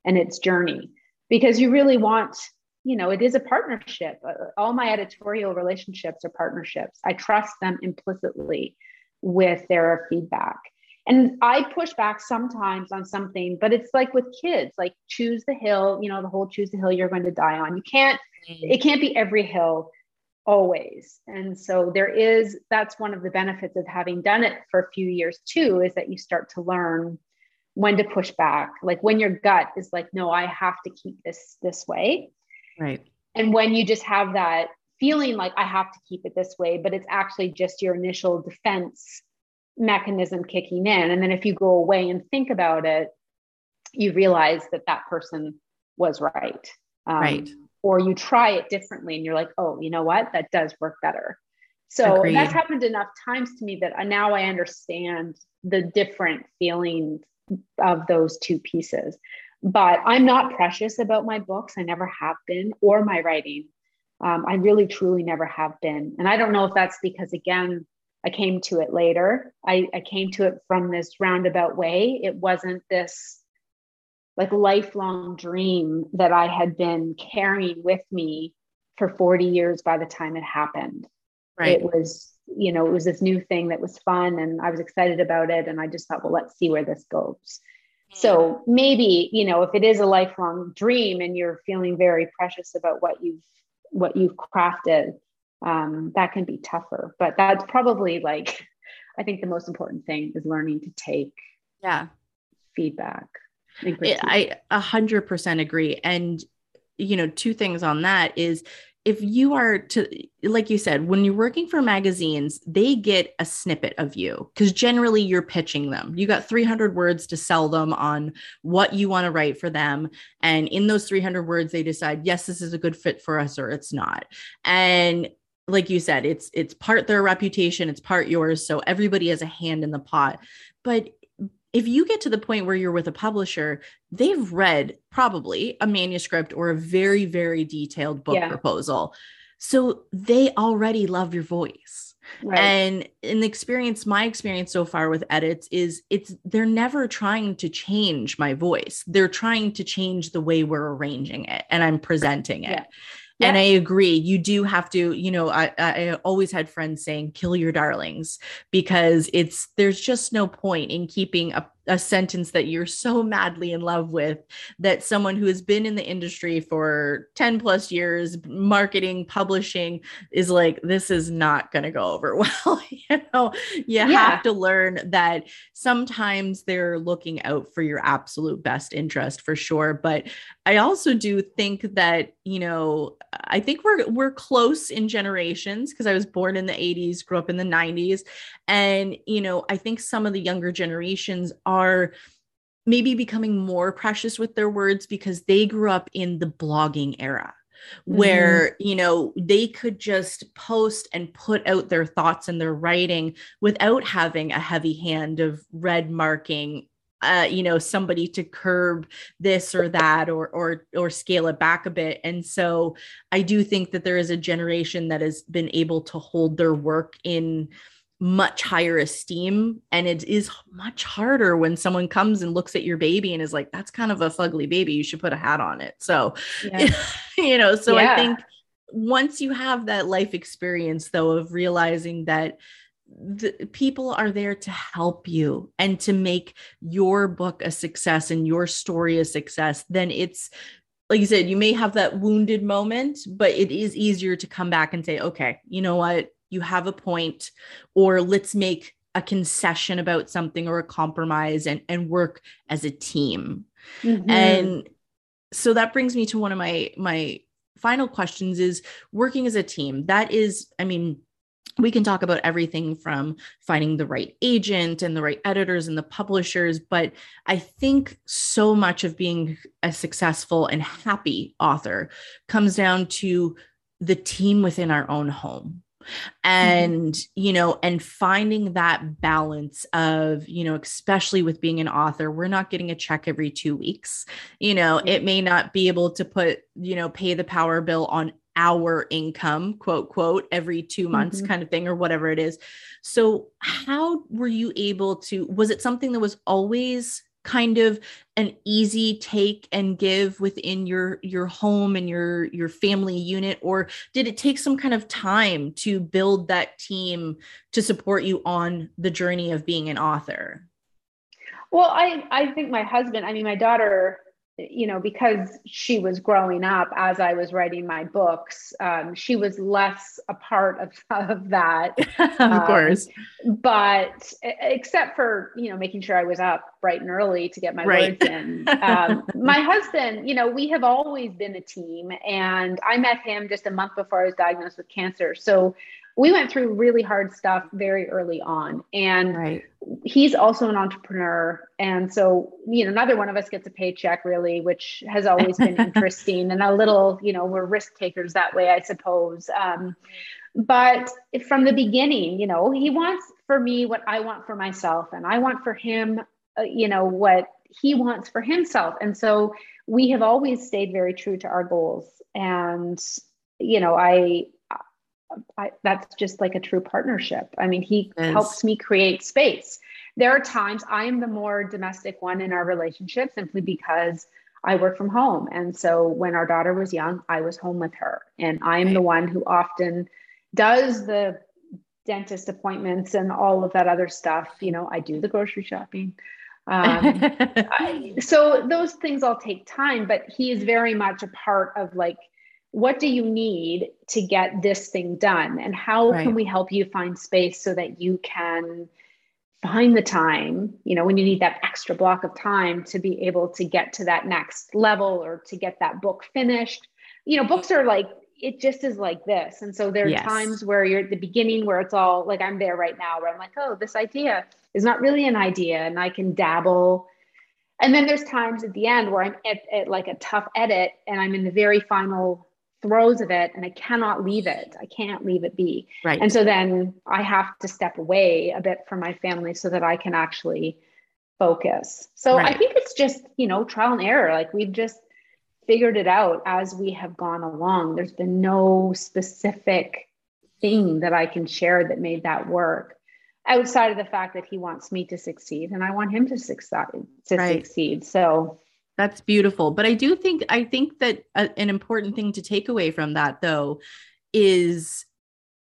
and its journey, because you really want, you know, it is a partnership. Uh, all my editorial relationships are partnerships. I trust them implicitly with their feedback. And I push back sometimes on something, but it's like with kids, like choose the hill, you know, the whole choose the hill you're going to die on. You can't, mm. it can't be every hill always. And so there is that's one of the benefits of having done it for a few years too is that you start to learn when to push back. Like when your gut is like no, I have to keep this this way. Right. And when you just have that feeling like I have to keep it this way, but it's actually just your initial defense mechanism kicking in and then if you go away and think about it, you realize that that person was right. Um, right or you try it differently and you're like, oh, you know what? That does work better. So Agreed. that's happened enough times to me that now I understand the different feelings of those two pieces. But I'm not precious about my books. I never have been, or my writing. Um, I really, truly never have been. And I don't know if that's because, again, I came to it later. I, I came to it from this roundabout way. It wasn't this like lifelong dream that I had been carrying with me for 40 years by the time it happened. Right. It was, you know, it was this new thing that was fun and I was excited about it. And I just thought, well, let's see where this goes. So maybe, you know, if it is a lifelong dream and you're feeling very precious about what you've what you've crafted, um, that can be tougher. But that's probably like I think the most important thing is learning to take yeah feedback. I a hundred percent agree. And you know, two things on that is if you are to like you said when you're working for magazines they get a snippet of you because generally you're pitching them. You got 300 words to sell them on what you want to write for them. And in those 300 words they decide yes this is a good fit for us or it's not. And like you said it's it's part their reputation it's part yours so everybody has a hand in the pot. But if you get to the point where you're with a publisher, they've read probably a manuscript or a very, very detailed book yeah. proposal. So they already love your voice. Right. And in the experience, my experience so far with edits is it's they're never trying to change my voice. They're trying to change the way we're arranging it and I'm presenting it. Yeah. Yeah. And I agree. You do have to, you know, I, I always had friends saying, kill your darlings because it's, there's just no point in keeping a a sentence that you're so madly in love with that someone who has been in the industry for 10 plus years marketing publishing is like this is not going to go over well you know you yeah. have to learn that sometimes they're looking out for your absolute best interest for sure but i also do think that you know i think we're we're close in generations because i was born in the 80s grew up in the 90s and you know i think some of the younger generations are maybe becoming more precious with their words because they grew up in the blogging era where mm-hmm. you know they could just post and put out their thoughts and their writing without having a heavy hand of red marking uh, you know somebody to curb this or that or or or scale it back a bit and so i do think that there is a generation that has been able to hold their work in much higher esteem and it is much harder when someone comes and looks at your baby and is like that's kind of a fugly baby you should put a hat on it so yeah. you know so yeah. i think once you have that life experience though of realizing that the people are there to help you and to make your book a success and your story a success then it's like you said you may have that wounded moment but it is easier to come back and say okay you know what? You have a point or let's make a concession about something or a compromise and and work as a team. Mm-hmm. and so that brings me to one of my my final questions is working as a team. That is i mean we can talk about everything from finding the right agent and the right editors and the publishers but i think so much of being a successful and happy author comes down to the team within our own home Mm-hmm. and mm-hmm. you know and finding that balance of you know especially with being an author we're not getting a check every 2 weeks you know it may not be able to put you know pay the power bill on our income quote quote every 2 months mm-hmm. kind of thing or whatever it is. So how were you able to was it something that was always kind of an easy take and give within your your home and your your family unit? Or did it take some kind of time to build that team to support you on the journey of being an author? Well i i think my husband i mean my daughter you know, because she was growing up as I was writing my books, um, she was less a part of, of that. of um, course. But except for, you know, making sure I was up bright and early to get my right. words in. Um, my husband, you know, we have always been a team. And I met him just a month before I was diagnosed with cancer. So we went through really hard stuff very early on. And right. he's also an entrepreneur. And so you know neither one of us gets a paycheck really which has always been interesting and a little you know we're risk takers that way i suppose. Um, but from the beginning you know he wants for me what i want for myself and i want for him uh, you know what he wants for himself. And so we have always stayed very true to our goals. And you know i I, that's just like a true partnership. I mean, he yes. helps me create space. There are times I am the more domestic one in our relationship simply because I work from home. And so when our daughter was young, I was home with her. And I am right. the one who often does the dentist appointments and all of that other stuff. You know, I do the grocery shopping. Um, I, so those things all take time, but he is very much a part of like, what do you need to get this thing done? And how right. can we help you find space so that you can find the time, you know, when you need that extra block of time to be able to get to that next level or to get that book finished. You know, books are like, it just is like this. And so there are yes. times where you're at the beginning where it's all like I'm there right now where I'm like, oh, this idea is not really an idea and I can dabble. And then there's times at the end where I'm at, at like a tough edit and I'm in the very final throes of it and I cannot leave it. I can't leave it be. Right. And so then I have to step away a bit from my family so that I can actually focus. So right. I think it's just, you know, trial and error. Like we've just figured it out as we have gone along. There's been no specific thing that I can share that made that work outside of the fact that he wants me to succeed and I want him to succeed to right. succeed. So that's beautiful. But I do think I think that a, an important thing to take away from that though is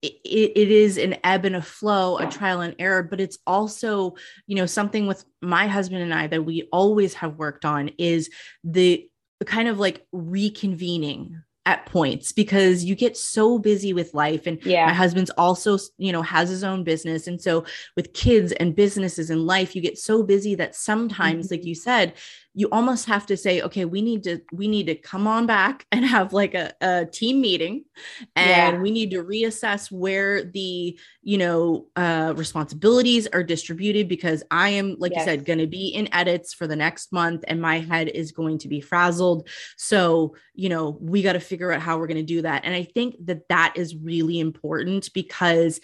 it, it is an ebb and a flow, a trial and error, but it's also, you know, something with my husband and I that we always have worked on is the kind of like reconvening at points because you get so busy with life and yeah. my husband's also you know has his own business and so with kids and businesses and life you get so busy that sometimes mm-hmm. like you said you almost have to say okay we need to we need to come on back and have like a, a team meeting and yeah. we need to reassess where the you know uh, responsibilities are distributed because i am like yes. you said going to be in edits for the next month and my head is going to be frazzled so you know we got to figure out how we're going to do that and i think that that is really important because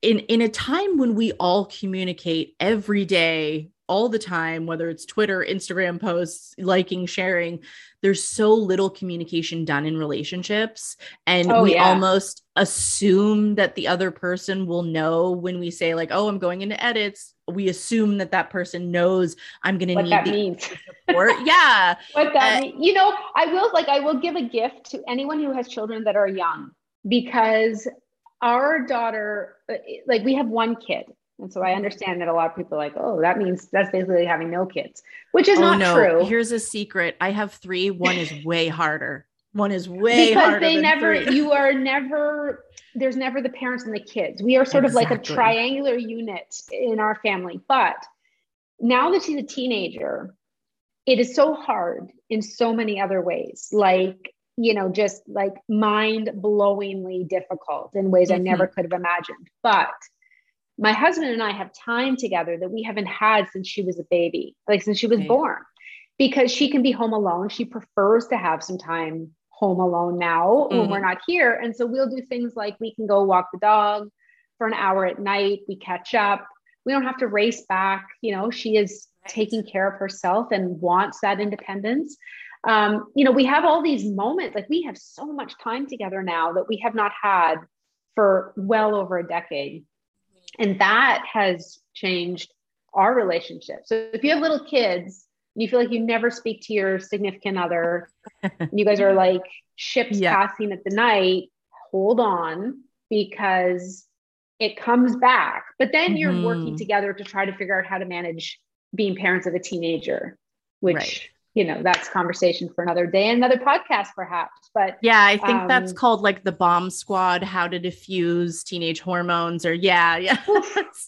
in in a time when we all communicate every day all the time, whether it's Twitter, Instagram posts, liking, sharing, there's so little communication done in relationships. And oh, we yeah. almost assume that the other person will know when we say, like, oh, I'm going into edits. We assume that that person knows I'm going to need that the means. support. yeah. What that uh, means. You know, I will like, I will give a gift to anyone who has children that are young because our daughter, uh, like, we have one kid and so I understand that a lot of people are like, oh, that means that's basically having no kids, which is oh, not no. true. Here's a secret. I have three. One is way harder. One is way because harder. they never, three. you are never, there's never the parents and the kids. We are sort exactly. of like a triangular unit in our family. But now that she's a teenager, it is so hard in so many other ways. Like, you know, just like mind blowingly difficult in ways mm-hmm. I never could have imagined. But my husband and I have time together that we haven't had since she was a baby, like since she was right. born, because she can be home alone. She prefers to have some time home alone now mm-hmm. when we're not here. And so we'll do things like we can go walk the dog for an hour at night, we catch up. We don't have to race back. You know, she is taking care of herself and wants that independence. Um, you know, we have all these moments, like we have so much time together now that we have not had for well over a decade. And that has changed our relationship. So if you have little kids, and you feel like you never speak to your significant other, and you guys are like ships yeah. passing at the night, hold on because it comes back. But then you're mm-hmm. working together to try to figure out how to manage being parents of a teenager, which right you know that's conversation for another day another podcast perhaps but yeah i think um, that's called like the bomb squad how to diffuse teenage hormones or yeah yeah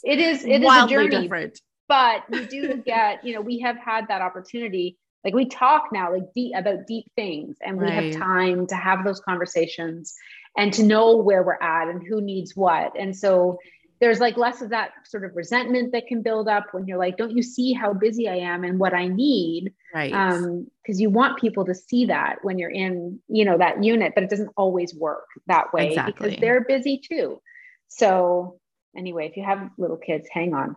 it is it is a journey different. but you do get you know we have had that opportunity like we talk now like deep about deep things and we right. have time to have those conversations and to know where we're at and who needs what and so there's like less of that sort of resentment that can build up when you're like, don't you see how busy I am and what I need? Right. Um, because you want people to see that when you're in, you know, that unit, but it doesn't always work that way exactly. because they're busy too. So anyway, if you have little kids, hang on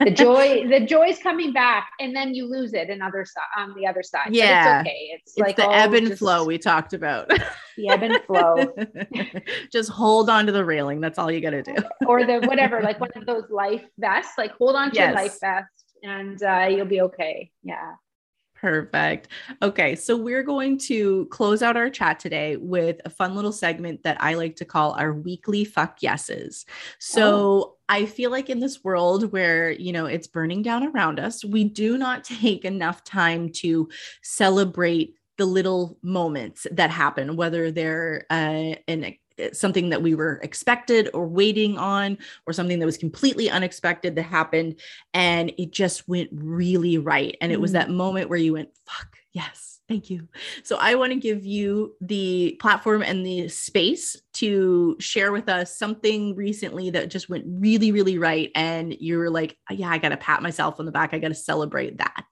the joy the joy's coming back and then you lose it another side on the other side yeah it's okay it's, it's like the ebb and flow we talked about the ebb and flow just hold on to the railing that's all you got to do or the whatever like one of those life vests like hold on to yes. your life vest and uh, you'll be okay yeah Perfect. Okay, so we're going to close out our chat today with a fun little segment that I like to call our weekly fuck yeses. So oh. I feel like in this world where, you know, it's burning down around us, we do not take enough time to celebrate the little moments that happen, whether they're uh, an something that we were expected or waiting on or something that was completely unexpected that happened and it just went really right and it was that mm. moment where you went fuck yes thank you. So i want to give you the platform and the space to share with us something recently that just went really really right and you were like yeah i gotta pat myself on the back. I gotta celebrate that.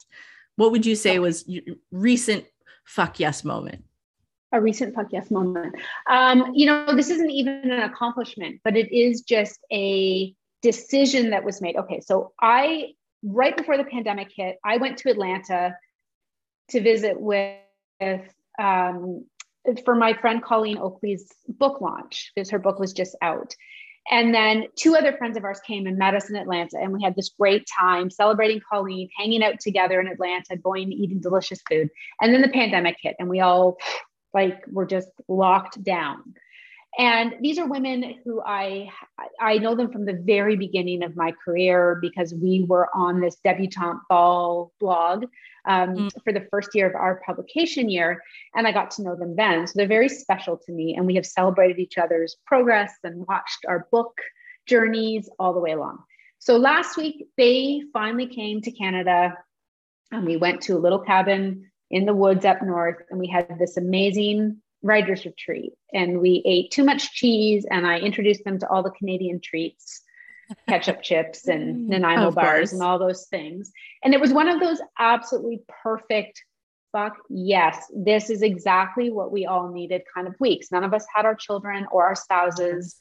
What would you say was recent fuck yes moment? A recent fuck yes moment. Um, you know, this isn't even an accomplishment, but it is just a decision that was made. Okay, so I right before the pandemic hit, I went to Atlanta to visit with um, for my friend Colleen Oakley's book launch because her book was just out. And then two other friends of ours came and met us in Atlanta, and we had this great time celebrating Colleen, hanging out together in Atlanta, going eating delicious food. And then the pandemic hit, and we all like we're just locked down and these are women who i i know them from the very beginning of my career because we were on this debutante ball blog um, mm. for the first year of our publication year and i got to know them then so they're very special to me and we have celebrated each other's progress and watched our book journeys all the way along so last week they finally came to canada and we went to a little cabin in the woods up north and we had this amazing writers retreat and we ate too much cheese and i introduced them to all the canadian treats ketchup chips and mm, nanaimo bars and all those things. And it was one of those absolutely perfect fuck yes this is exactly what we all needed kind of weeks. None of us had our children or our spouses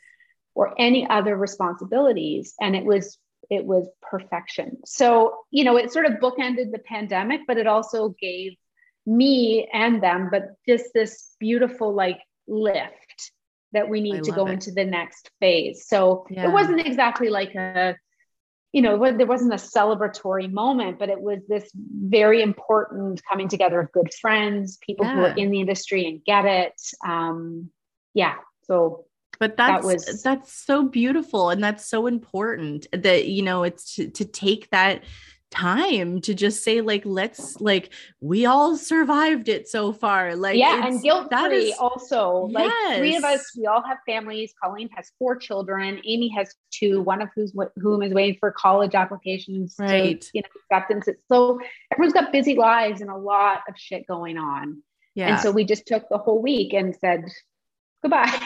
or any other responsibilities and it was it was perfection. So you know it sort of bookended the pandemic but it also gave me and them, but just this beautiful like lift that we need I to go it. into the next phase. So yeah. it wasn't exactly like a, you know, there wasn't a celebratory moment, but it was this very important coming together of good friends, people yeah. who are in the industry and get it. Um, yeah. So but that's that was that's so beautiful and that's so important that you know it's to, to take that time to just say like let's like we all survived it so far like yeah and guilt free also yes. like three of us we all have families colleen has four children amy has two one of who's whom is waiting for college applications right to, you know acceptance It's so everyone's got busy lives and a lot of shit going on yeah and so we just took the whole week and said goodbye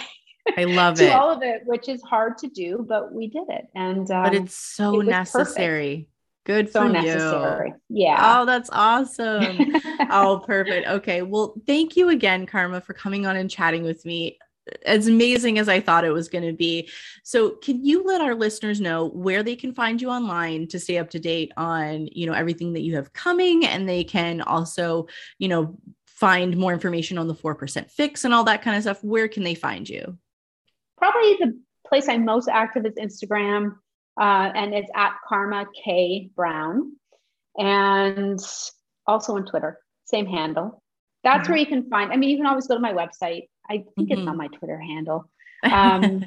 I love to it. all of it, which is hard to do, but we did it. And um, but it's so it necessary. Perfect. Good so for necessary. you. Yeah. Oh, that's awesome. oh, perfect. Okay. Well, thank you again, Karma, for coming on and chatting with me. As amazing as I thought it was going to be. So, can you let our listeners know where they can find you online to stay up to date on, you know, everything that you have coming and they can also, you know, find more information on the 4% fix and all that kind of stuff? Where can they find you? Probably the place I'm most active is Instagram uh, and it's at Karma K Brown, and also on Twitter, same handle. That's mm-hmm. where you can find. I mean, you can always go to my website. I think mm-hmm. it's on my Twitter handle. Um,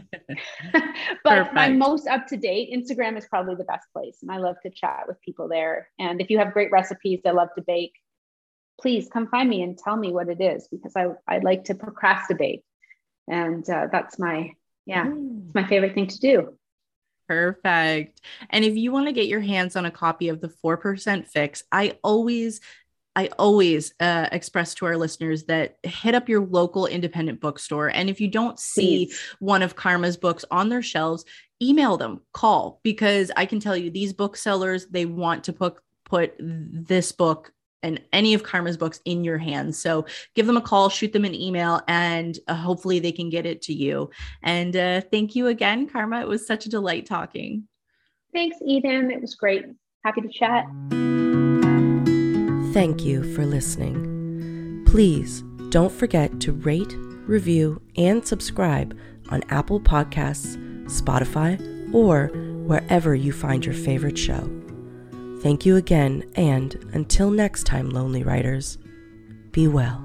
but my most up to date Instagram is probably the best place, and I love to chat with people there. And if you have great recipes, I love to bake. Please come find me and tell me what it is because I I like to procrastibake, and uh, that's my yeah, mm. it's my favorite thing to do. Perfect. And if you want to get your hands on a copy of the 4% fix, I always I always uh, express to our listeners that hit up your local independent bookstore. And if you don't see Please. one of Karma's books on their shelves, email them, call, because I can tell you these booksellers, they want to put, put this book and any of Karma's books in your hands. So give them a call, shoot them an email, and uh, hopefully they can get it to you. And uh, thank you again, Karma. It was such a delight talking. Thanks, Eden. It was great. Happy to chat. Thank you for listening. Please don't forget to rate, review, and subscribe on Apple Podcasts, Spotify, or wherever you find your favorite show. Thank you again, and until next time, Lonely Writers, be well.